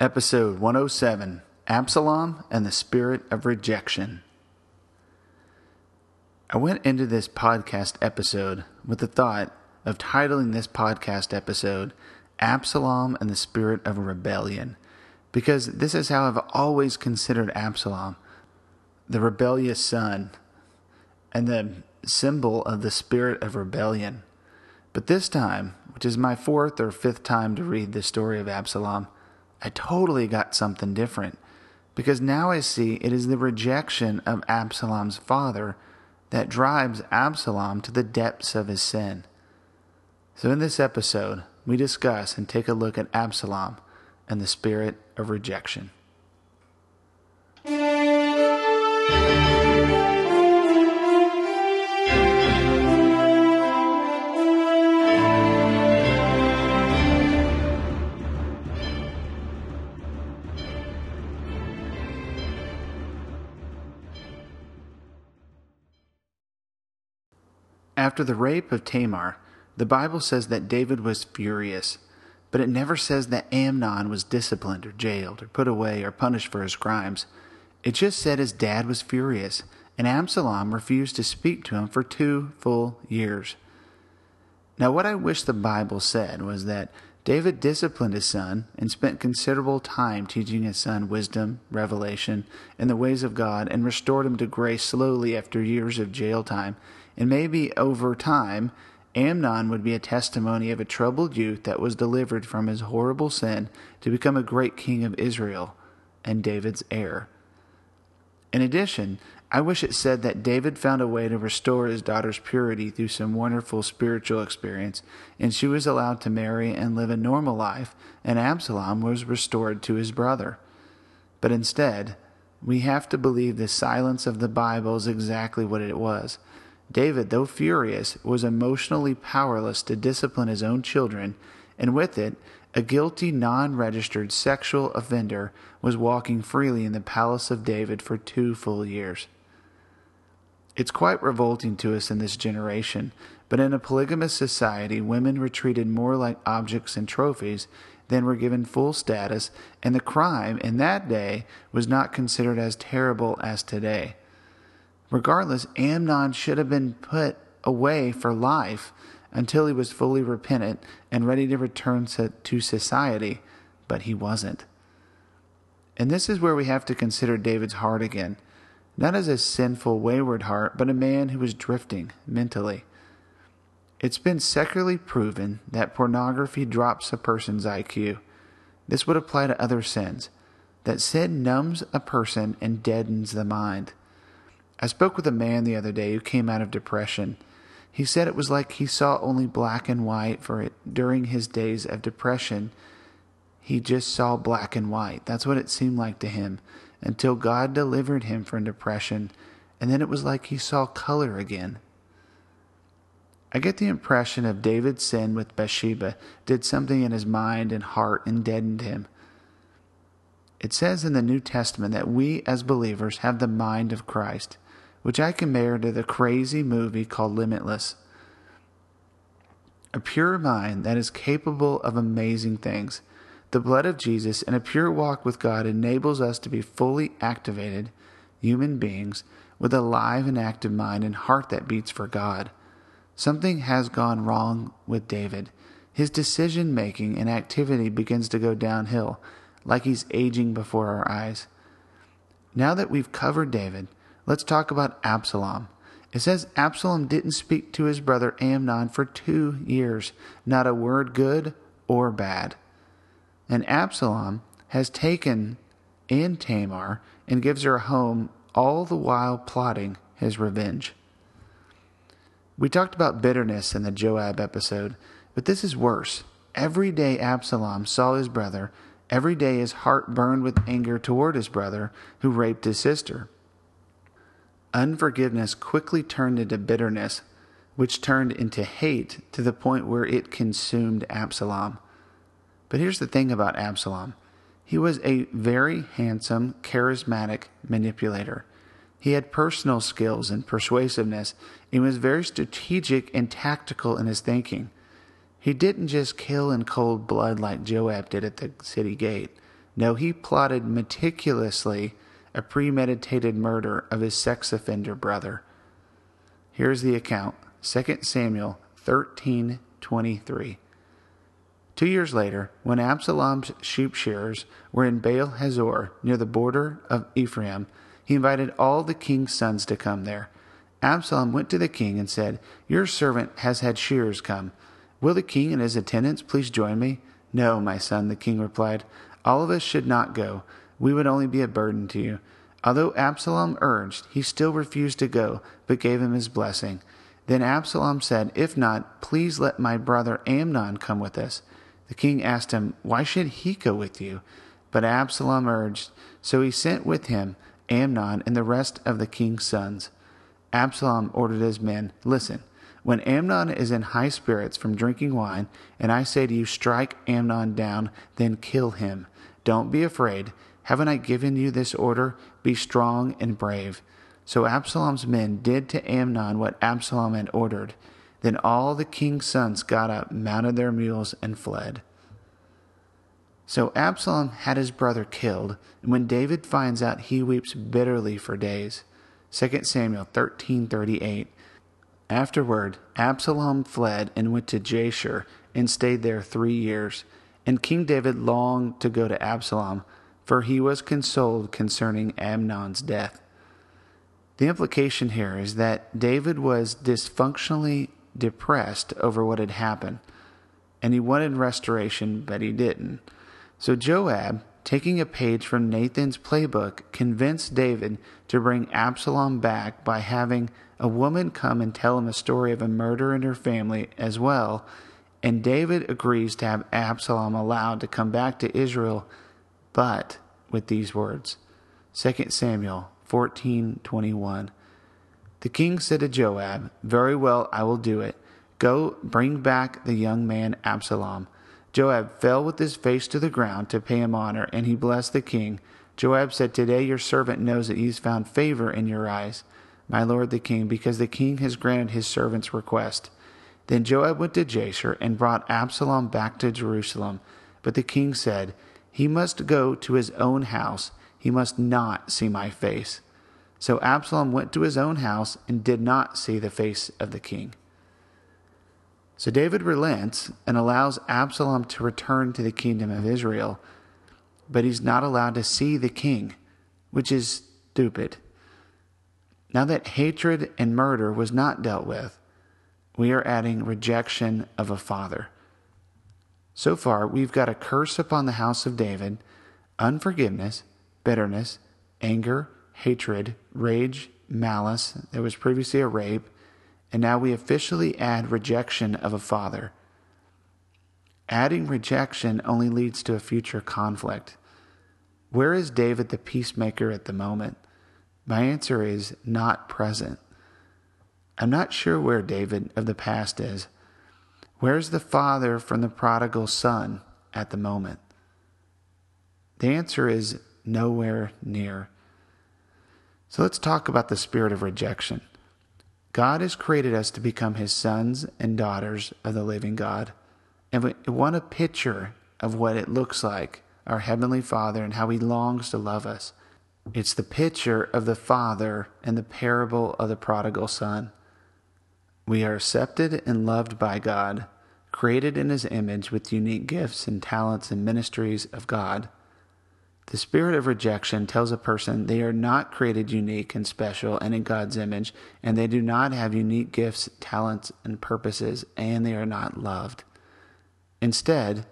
Episode 107 Absalom and the Spirit of Rejection. I went into this podcast episode with the thought of titling this podcast episode Absalom and the Spirit of Rebellion because this is how I've always considered Absalom the rebellious son and the symbol of the spirit of rebellion. But this time, which is my fourth or fifth time to read the story of Absalom, I totally got something different because now I see it is the rejection of Absalom's father that drives Absalom to the depths of his sin. So, in this episode, we discuss and take a look at Absalom and the spirit of rejection. After the rape of Tamar, the Bible says that David was furious, but it never says that Amnon was disciplined or jailed or put away or punished for his crimes. It just said his dad was furious, and Absalom refused to speak to him for two full years. Now, what I wish the Bible said was that David disciplined his son and spent considerable time teaching his son wisdom, revelation, and the ways of God, and restored him to grace slowly after years of jail time and maybe over time, Amnon would be a testimony of a troubled youth that was delivered from his horrible sin to become a great king of Israel and David's heir. In addition, I wish it said that David found a way to restore his daughter's purity through some wonderful spiritual experience, and she was allowed to marry and live a normal life, and Absalom was restored to his brother. But instead, we have to believe the silence of the Bible is exactly what it was David, though furious, was emotionally powerless to discipline his own children, and with it, a guilty, non registered sexual offender was walking freely in the palace of David for two full years. It's quite revolting to us in this generation, but in a polygamous society, women were treated more like objects and trophies than were given full status, and the crime in that day was not considered as terrible as today. Regardless, Amnon should have been put away for life until he was fully repentant and ready to return to society, but he wasn't. And this is where we have to consider David's heart again, not as a sinful, wayward heart, but a man who was drifting mentally. It's been secularly proven that pornography drops a person's IQ. This would apply to other sins. That sin numbs a person and deadens the mind. I spoke with a man the other day who came out of depression. He said it was like he saw only black and white for it during his days of depression. He just saw black and white. That's what it seemed like to him until God delivered him from depression, and then it was like he saw color again. I get the impression of David's sin with Bathsheba did something in his mind and heart and deadened him. It says in the New Testament that we as believers have the mind of Christ which I compare to the crazy movie called Limitless. A pure mind that is capable of amazing things. The blood of Jesus and a pure walk with God enables us to be fully activated human beings with a live and active mind and heart that beats for God. Something has gone wrong with David. His decision making and activity begins to go downhill, like he's aging before our eyes. Now that we've covered David, Let's talk about Absalom. It says Absalom didn't speak to his brother Amnon for two years, not a word good or bad. And Absalom has taken in Tamar and gives her a home, all the while plotting his revenge. We talked about bitterness in the Joab episode, but this is worse. Every day Absalom saw his brother Every day his heart burned with anger toward his brother who raped his sister. Unforgiveness quickly turned into bitterness, which turned into hate to the point where it consumed Absalom. But here's the thing about Absalom he was a very handsome, charismatic manipulator. He had personal skills and persuasiveness and was very strategic and tactical in his thinking. He didn't just kill in cold blood like Joab did at the city gate. No, he plotted meticulously a premeditated murder of his sex offender brother. Here's the account 2 Samuel 13:23. Two years later, when Absalom's sheep shearers were in Baal Hazor near the border of Ephraim, he invited all the king's sons to come there. Absalom went to the king and said, Your servant has had shearers come. Will the king and his attendants please join me? No, my son, the king replied. All of us should not go. We would only be a burden to you. Although Absalom urged, he still refused to go, but gave him his blessing. Then Absalom said, If not, please let my brother Amnon come with us. The king asked him, Why should he go with you? But Absalom urged, so he sent with him Amnon and the rest of the king's sons. Absalom ordered his men, Listen, when Amnon is in high spirits from drinking wine, and I say to you, Strike Amnon down, then kill him. Don't be afraid. Haven't I given you this order? Be strong and brave. So Absalom's men did to Amnon what Absalom had ordered. Then all the king's sons got up, mounted their mules, and fled. So Absalom had his brother killed, and when David finds out, he weeps bitterly for days. 2 Samuel 13:38. Afterward, Absalom fled and went to Geshur and stayed there 3 years. And King David longed to go to Absalom, for he was consoled concerning Amnon's death. The implication here is that David was dysfunctionally depressed over what had happened, and he wanted restoration, but he didn't. So Joab, taking a page from Nathan's playbook, convinced David to bring Absalom back by having a woman come and tell him a story of a murder in her family as well. And David agrees to have Absalom allowed to come back to Israel, but with these words 2 Samuel 14:21 the king said to Joab, Very well, I will do it. Go, bring back the young man Absalom. Joab fell with his face to the ground to pay him honor, and he blessed the king. Joab said, Today your servant knows that he has found favor in your eyes, my lord the king, because the king has granted his servant's request. Then Joab went to Geshur and brought Absalom back to Jerusalem. But the king said, He must go to his own house. He must not see my face. So Absalom went to his own house and did not see the face of the king. So David relents and allows Absalom to return to the kingdom of Israel, but he's not allowed to see the king, which is stupid. Now that hatred and murder was not dealt with, we are adding rejection of a father. So far, we've got a curse upon the house of David, unforgiveness, bitterness, anger, hatred, rage, malice. There was previously a rape, and now we officially add rejection of a father. Adding rejection only leads to a future conflict. Where is David the peacemaker at the moment? My answer is not present. I'm not sure where David of the past is. Where's the father from the prodigal son at the moment? The answer is nowhere near. So let's talk about the spirit of rejection. God has created us to become his sons and daughters of the living God. And we want a picture of what it looks like, our Heavenly Father, and how he longs to love us. It's the picture of the Father in the parable of the prodigal son. We are accepted and loved by God, created in his image with unique gifts and talents and ministries of God. The spirit of rejection tells a person they are not created unique and special and in God's image, and they do not have unique gifts, talents, and purposes, and they are not loved. Instead,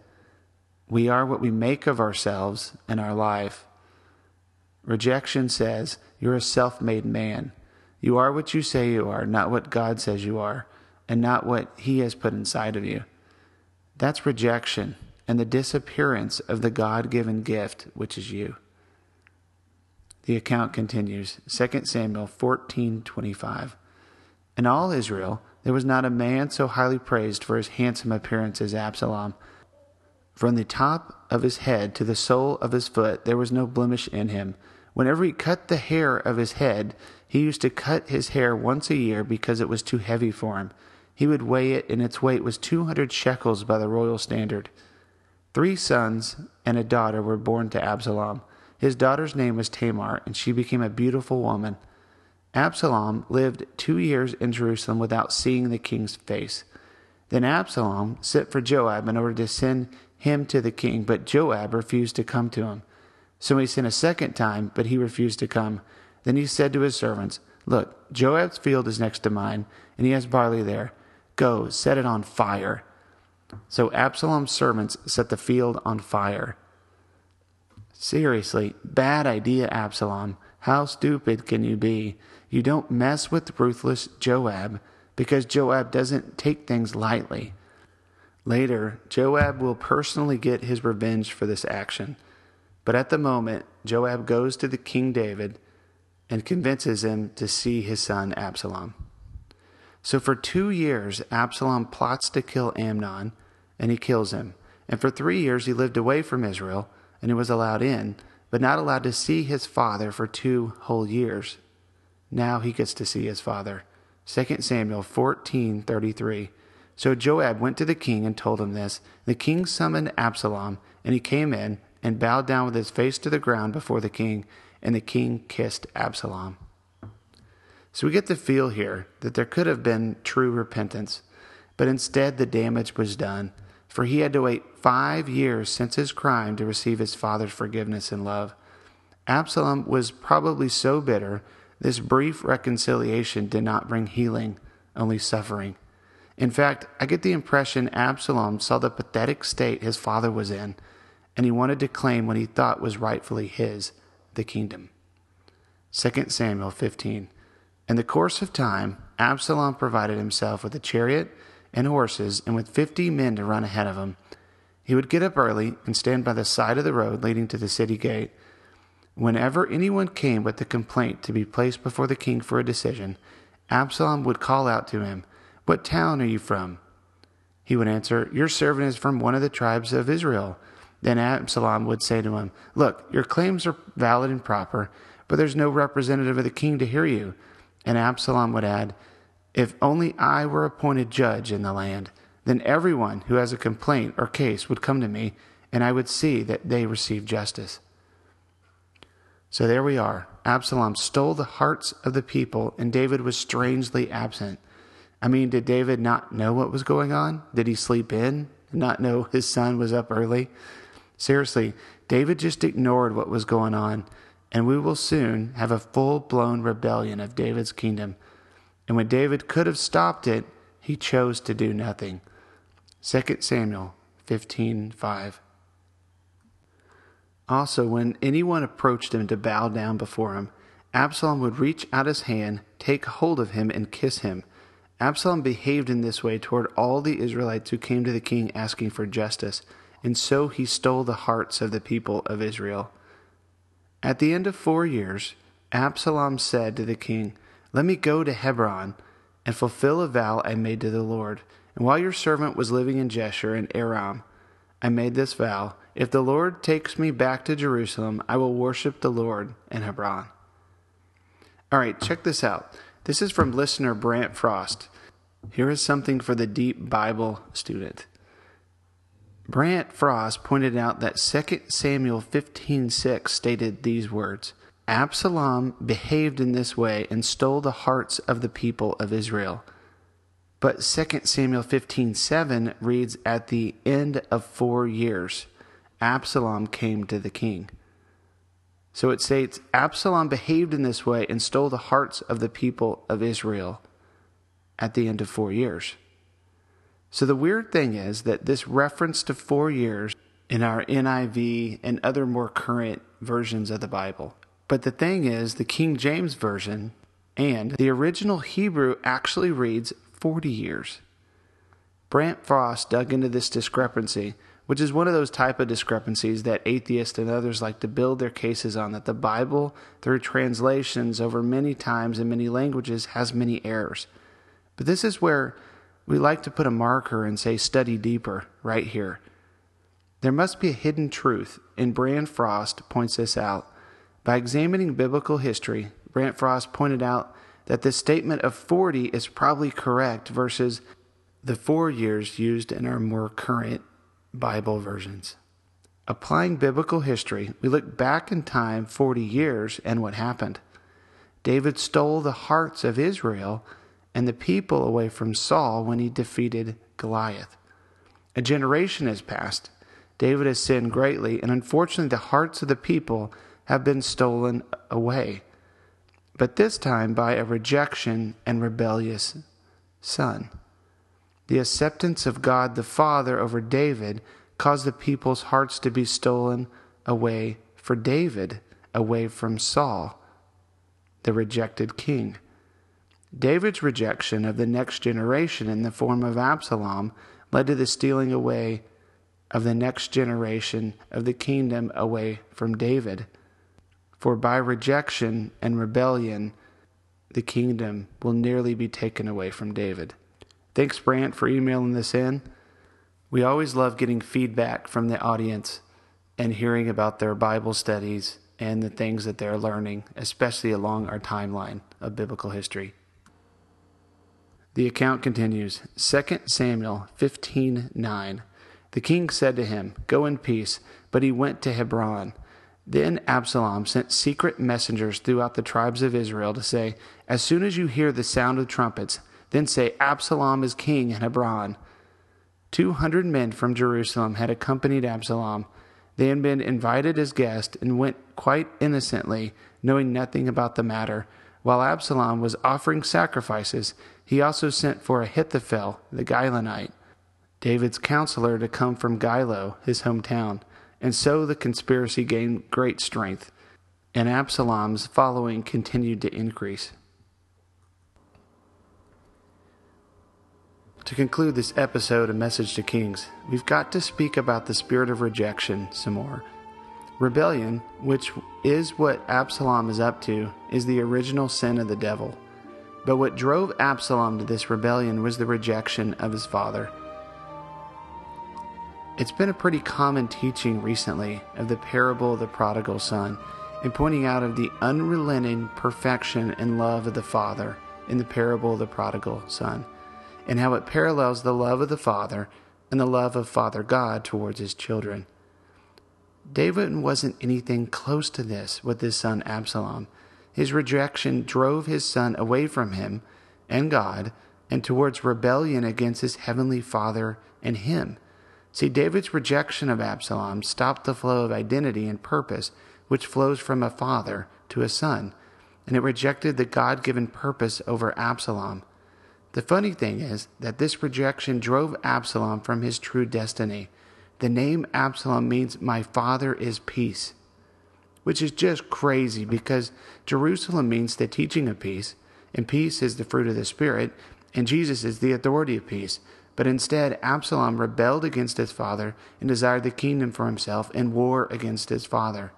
we are what we make of ourselves and our life. Rejection says, You're a self made man. You are what you say you are, not what God says you are, and not what He has put inside of you. That's rejection, and the disappearance of the God given gift, which is you. The account continues 2 Samuel 14:25. In all Israel there was not a man so highly praised for his handsome appearance as Absalom. From the top of his head to the sole of his foot there was no blemish in him. Whenever he cut the hair of his head, he used to cut his hair once a year because it was too heavy for him. He would weigh it, and its weight was 200 shekels by the royal standard. Three sons and a daughter were born to Absalom. His daughter's name was Tamar, and she became a beautiful woman. Absalom lived two years in Jerusalem without seeing the king's face. Then Absalom sent for Joab in order to send him to the king, but Joab refused to come to him. So he sent a second time, but he refused to come. Then he said to his servants, Look, Joab's field is next to mine, and he has barley there. Go, set it on fire. So Absalom's servants set the field on fire. Seriously, bad idea, Absalom. How stupid can you be? You don't mess with ruthless Joab because Joab doesn't take things lightly. Later, Joab will personally get his revenge for this action. But at the moment, Joab goes to the King David and convinces him to see his son Absalom. So for two years, Absalom plots to kill Amnon, and he kills him. And for three years, he lived away from Israel, and he was allowed in, but not allowed to see his father for two whole years. Now he gets to see his father. 2 Samuel 14:33. So Joab went to the king and told him this. The king summoned Absalom, and he came in and bowed down with his face to the ground before the king, and the king kissed Absalom. So we get the feel here that there could have been true repentance, but instead the damage was done, for he had to wait five years since his crime to receive his father's forgiveness and love. Absalom was probably so bitter, this brief reconciliation did not bring healing, only suffering. In fact, I get the impression Absalom saw the pathetic state his father was in, and he wanted to claim what he thought was rightfully his, the kingdom. 2 Samuel 15. In the course of time, Absalom provided himself with a chariot and horses and with fifty men to run ahead of him. He would get up early and stand by the side of the road leading to the city gate. Whenever anyone came with a complaint to be placed before the king for a decision, Absalom would call out to him, What town are you from? He would answer, Your servant is from one of the tribes of Israel. Then Absalom would say to him, Look, your claims are valid and proper, but there's no representative of the king to hear you. And Absalom would add, If only I were appointed judge in the land, then everyone who has a complaint or case would come to me, and I would see that they receive justice. So there we are. Absalom stole the hearts of the people, and David was strangely absent. I mean, did David not know what was going on? Did he sleep in and not know his son was up early? Seriously, David just ignored what was going on and we will soon have a full blown rebellion of David's kingdom. And when David could have stopped it, he chose to do nothing. 2 Samuel 15:5. Also, when anyone approached him to bow down before him, Absalom would reach out his hand, take hold of him, and kiss him. Absalom behaved in this way toward all the Israelites who came to the king asking for justice, and so he stole the hearts of the people of Israel. At the end of four years, Absalom said to the king, Let me go to Hebron and fulfill a vow I made to the Lord. And while your servant was living in Geshur and Aram, I made this vow If the Lord takes me back to Jerusalem, I will worship the Lord in Hebron. All right, check this out. This is from listener Brant Frost. Here is something for the deep Bible student. Brant Frost pointed out that 2 Samuel 15:6 stated these words: Absalom behaved in this way and stole the hearts of the people of Israel. But 2 Samuel 15:7 reads at the end of 4 years Absalom came to the king. So it states Absalom behaved in this way and stole the hearts of the people of Israel at the end of 4 years. So the weird thing is that this reference to four years in our NIV and other more current versions of the Bible. But the thing is, the King James Version and the original Hebrew actually reads 40 years. Brant Frost dug into this discrepancy, which is one of those type of discrepancies that atheists and others like to build their cases on that the Bible, through translations over many times in many languages, has many errors. But this is where we like to put a marker and say, study deeper, right here. There must be a hidden truth, and Brant Frost points this out. By examining biblical history, Brant Frost pointed out that the statement of 40 is probably correct versus the four years used in our more current Bible versions. Applying biblical history, we look back in time 40 years and what happened. David stole the hearts of Israel and the people away from Saul when he defeated Goliath. A generation has passed. David has sinned greatly, and unfortunately, the hearts of the people have been stolen away, but this time by a rejection and rebellious son. The acceptance of God the Father over David caused the people's hearts to be stolen away for David, away from Saul, the rejected king. David's rejection of the next generation in the form of Absalom led to the stealing away of the next generation of the kingdom away from David. For by rejection and rebellion, the kingdom will nearly be taken away from David. Thanks, Brant, for emailing this in. We always love getting feedback from the audience and hearing about their Bible studies and the things that they're learning, especially along our timeline of biblical history. The account continues 2 Samuel 15 9. The king said to him, Go in peace, but he went to Hebron. Then Absalom sent secret messengers throughout the tribes of Israel to say, As soon as you hear the sound of trumpets, then say, Absalom is king in Hebron. Two hundred men from Jerusalem had accompanied Absalom. They had been invited as guests and went quite innocently, knowing nothing about the matter. While Absalom was offering sacrifices, he also sent for Ahithophel, the Gilonite, David's counselor, to come from Gilo, his hometown. And so the conspiracy gained great strength, and Absalom's following continued to increase. To conclude this episode of Message to Kings, we've got to speak about the spirit of rejection some more. Rebellion, which is what Absalom is up to, is the original sin of the devil. But what drove Absalom to this rebellion was the rejection of his father. It's been a pretty common teaching recently of the parable of the prodigal son and pointing out of the unrelenting perfection and love of the father in the parable of the prodigal son and how it parallels the love of the Father and the love of Father God towards his children. David wasn't anything close to this with his son Absalom. His rejection drove his son away from him and God and towards rebellion against his heavenly Father and him. See, David's rejection of Absalom stopped the flow of identity and purpose which flows from a father to a son, and it rejected the God given purpose over Absalom. The funny thing is that this rejection drove Absalom from his true destiny. The name Absalom means my father is peace, which is just crazy because Jerusalem means the teaching of peace, and peace is the fruit of the Spirit, and Jesus is the authority of peace. But instead, Absalom rebelled against his father and desired the kingdom for himself and war against his father.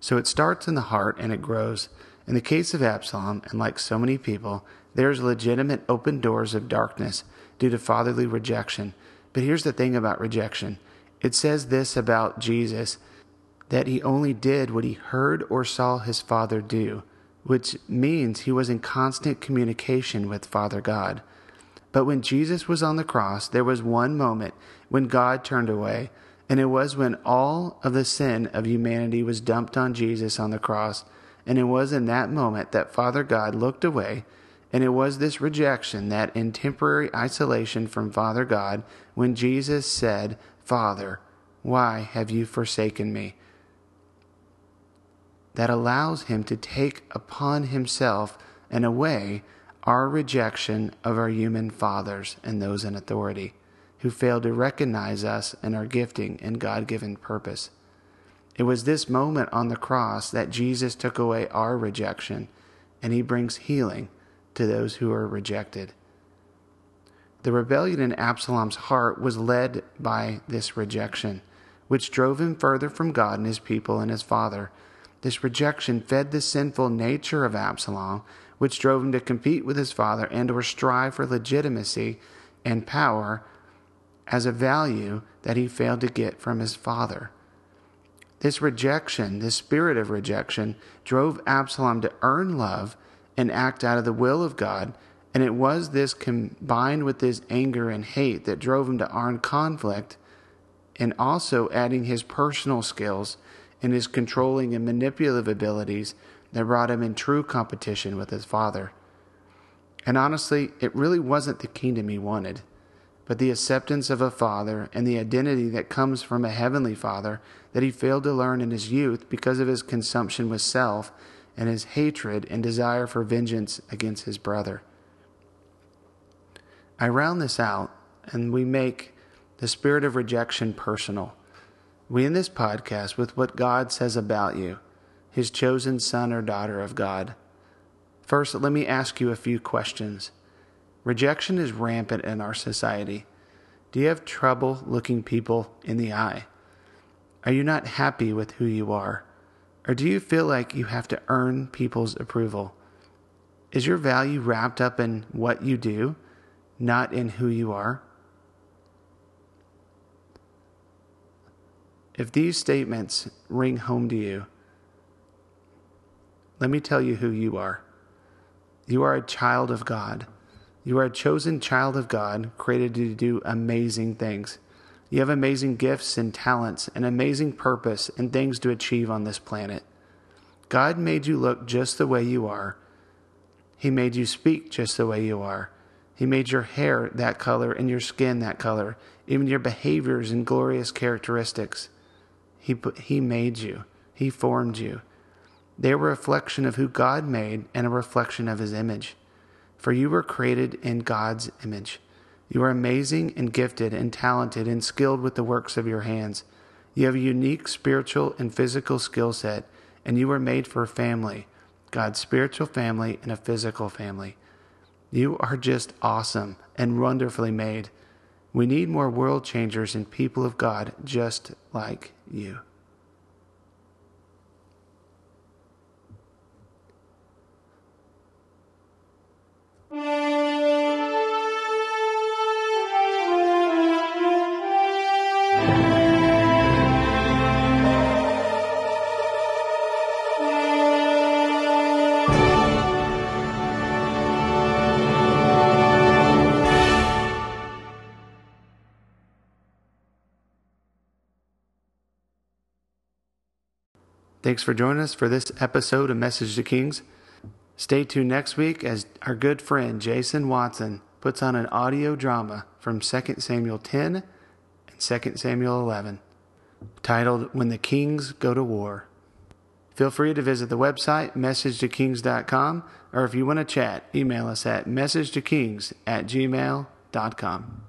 So it starts in the heart and it grows. In the case of Absalom, and like so many people, there's legitimate open doors of darkness due to fatherly rejection. But here's the thing about rejection it says this about Jesus that he only did what he heard or saw his father do, which means he was in constant communication with Father God. But when Jesus was on the cross, there was one moment when God turned away, and it was when all of the sin of humanity was dumped on Jesus on the cross. And it was in that moment that Father God looked away, and it was this rejection, that in temporary isolation from Father God, when Jesus said, Father, why have you forsaken me? That allows him to take upon himself, in a way, our rejection of our human fathers and those in authority who fail to recognize us and our gifting and God given purpose. It was this moment on the cross that Jesus took away our rejection, and he brings healing to those who are rejected. The rebellion in Absalom's heart was led by this rejection, which drove him further from God and his people and his father. This rejection fed the sinful nature of Absalom, which drove him to compete with his father and or strive for legitimacy and power as a value that he failed to get from his father. This rejection, this spirit of rejection, drove Absalom to earn love and act out of the will of God. And it was this combined with his anger and hate that drove him to armed conflict and also adding his personal skills and his controlling and manipulative abilities that brought him in true competition with his father. And honestly, it really wasn't the kingdom he wanted, but the acceptance of a father and the identity that comes from a heavenly father that he failed to learn in his youth because of his consumption with self and his hatred and desire for vengeance against his brother. I round this out and we make the spirit of rejection personal. We end this podcast with what God says about you, his chosen son or daughter of God. First, let me ask you a few questions. Rejection is rampant in our society. Do you have trouble looking people in the eye? Are you not happy with who you are? Or do you feel like you have to earn people's approval? Is your value wrapped up in what you do, not in who you are? If these statements ring home to you, let me tell you who you are. You are a child of God. You are a chosen child of God, created to do amazing things. You have amazing gifts and talents, and amazing purpose and things to achieve on this planet. God made you look just the way you are. He made you speak just the way you are. He made your hair that color and your skin that color, even your behaviors and glorious characteristics. He, he made you, He formed you. They are a reflection of who God made and a reflection of His image. For you were created in God's image. You are amazing and gifted and talented and skilled with the works of your hands. You have a unique spiritual and physical skill set, and you were made for a family God's spiritual family and a physical family. You are just awesome and wonderfully made. We need more world changers and people of God just like you. Thanks for joining us for this episode of Message to Kings. Stay tuned next week as our good friend Jason Watson puts on an audio drama from 2 Samuel 10 and 2 Samuel 11 titled When the Kings Go to War. Feel free to visit the website messagetokings.com or if you want to chat, email us at messagetokings at gmail.com.